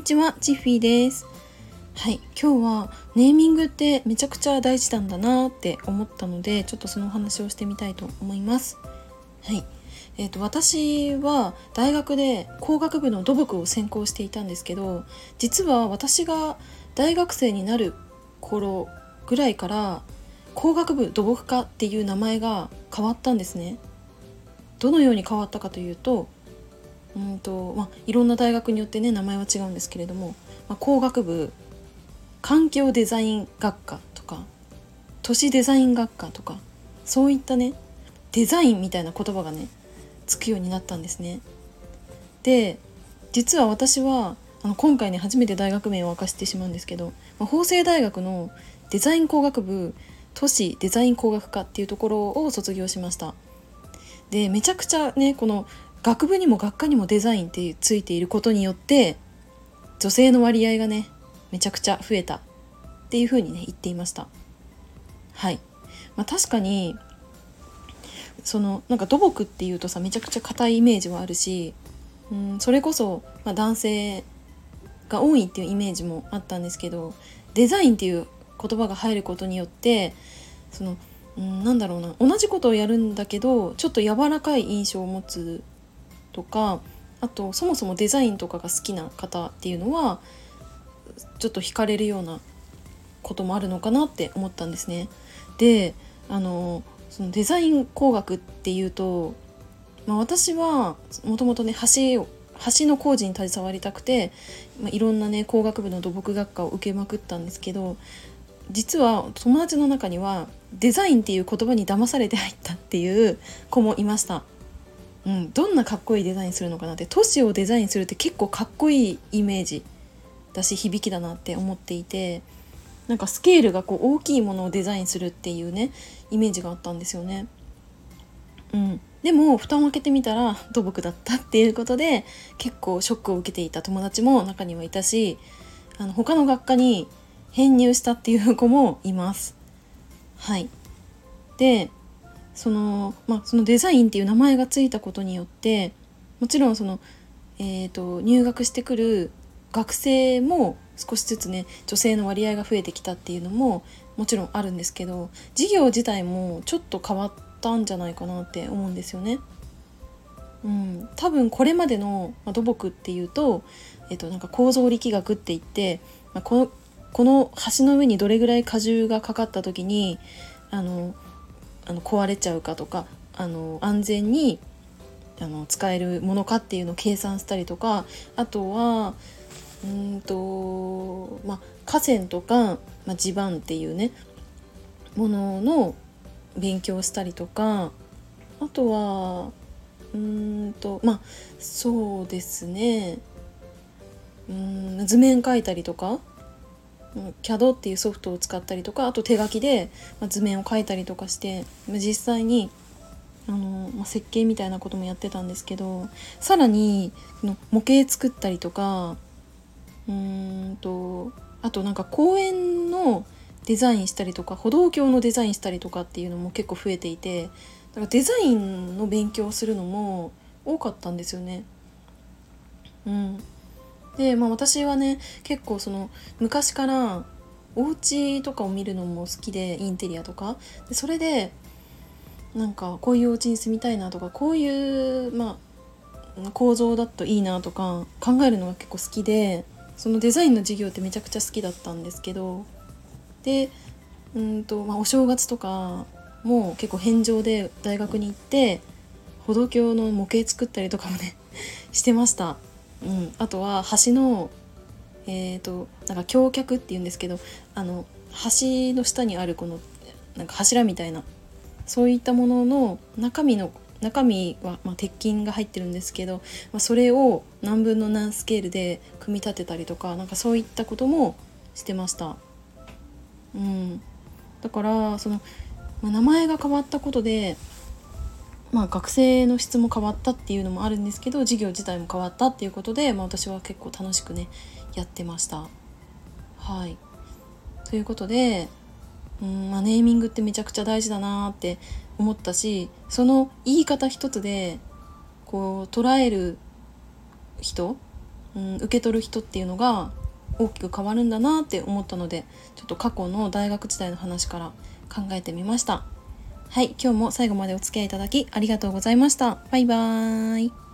にちは、チッフィーです。はい、今日はネーミングってめちゃくちゃ大事なんだなって思ったので、ちょっとそのお話をしてみたいと思います。はい。えーと、私は大学で工学部の土木を専攻していたんですけど実は私が大学生になる頃ぐらいから工学部土木科っていう名前が変わったんですね。どのように変わったかというとうんと、まあ、いろんな大学によってね名前は違うんですけれども、まあ、工学部環境デザイン学科とか都市デザイン学科とかそういったねデザインみたいな言葉がねつくようになったんですね。で実は私はあの今回ね初めて大学名を明かしてしまうんですけど、まあ、法政大学のデザイン工学部都市デザイン工学科っていうところを卒業しましたでめちゃくちゃねこの学部にも学科にもデザインってついていることによって女性の割合がねめちゃくちゃ増えたっていうふうにね言っていました。はい、まあ、確かにそのなんか土木っていうとさめちゃくちゃ硬いイメージはあるし、うん、それこそ、まあ、男性が多いっていうイメージもあったんですけどデザインっていう言葉が入ることによってその、うん、なんだろうな同じことをやるんだけどちょっと柔らかい印象を持つとかあとそもそもデザインとかが好きな方っていうのはちょっと惹かれるようなこともあるのかなって思ったんですね。であのそのデザイン工学っていうと、まあ、私はもともとね橋を橋の工事に携わりたくて、まあ、いろんなね工学部の土木学科を受けまくったんですけど実は友達の中にはデザインっていう言葉に騙されて入ったっていう子もいました。うん、どんなかっこいいデザインするのかなって都市をデザインするって結構かっこいいイメージだし響きだなって思っていてなんかスケールがこう大きいものをデザインするっていうねイメージがあったんですよね。うん、でも蓋を開けてみたら土木だったっていうことで結構ショックを受けていた友達も中にはいたしあの他の学科に編入したっていう子もいます。はい、でその,、まあ、そのデザインっていう名前がついたことによってもちろんその、えーと、入学してくる学生も少しずつね女性の割合が増えてきたっていうのももちろんあるんですけど授業自体もちょっと変わったんじゃないかなって思うんですよね。うん、多分これまでの、ま、土木っていうと,、えー、となんか構造力学って言って、まあ、このこの橋の上にどれぐらい荷重がかかった時にあのあの壊れちゃうかとかあの安全にあの使えるものかっていうのを計算したりとかあとはうんと、まあ、河川とか、まあ、地盤っていうねものの勉強したりとかあとはうんとまあそうですね。うん図面描いたりとか CAD っていうソフトを使ったりとかあと手書きで図面を描いたりとかして実際にあの、ま、設計みたいなこともやってたんですけどさらに模型作ったりとかうんとあとなんか公園のデザインしたりとか歩道橋のデザインしたりとかっていうのも結構増えていてだからデザインの勉強をするのも多かったんですよね。うん、で、まあ、私はね結構その昔からお家とかを見るのも好きでインテリアとかでそれでなんかこういうお家に住みたいなとかこういう、まあ、構造だといいなとか考えるのが結構好きでそのデザインの授業ってめちゃくちゃ好きだったんですけどでうんと、まあ、お正月とかも結構返上で大学に行って歩道橋の模型作ったりとかもねしてました。うん、あとは橋のえーと、なんか橋脚っていうんですけどあの橋の下にあるこのなんか柱みたいなそういったものの中身の中身は、まあ、鉄筋が入ってるんですけど、まあ、それを何分の何スケールで組み立てたりとかなんかそういったこともしてました。うん、だからその、まあ、名前が変わったことでまあ、学生の質も変わったっていうのもあるんですけど授業自体も変わったっていうことで、まあ、私は結構楽しくねやってました。はいということでうん、まあ、ネーミングってめちゃくちゃ大事だなって思ったしその言い方一つでこう捉える人うん、受け取る人っていうのが大きく変わるんだなって思ったのでちょっと過去の大学時代の話から考えてみましたはい今日も最後までお付き合いいただきありがとうございました。バイバーイ。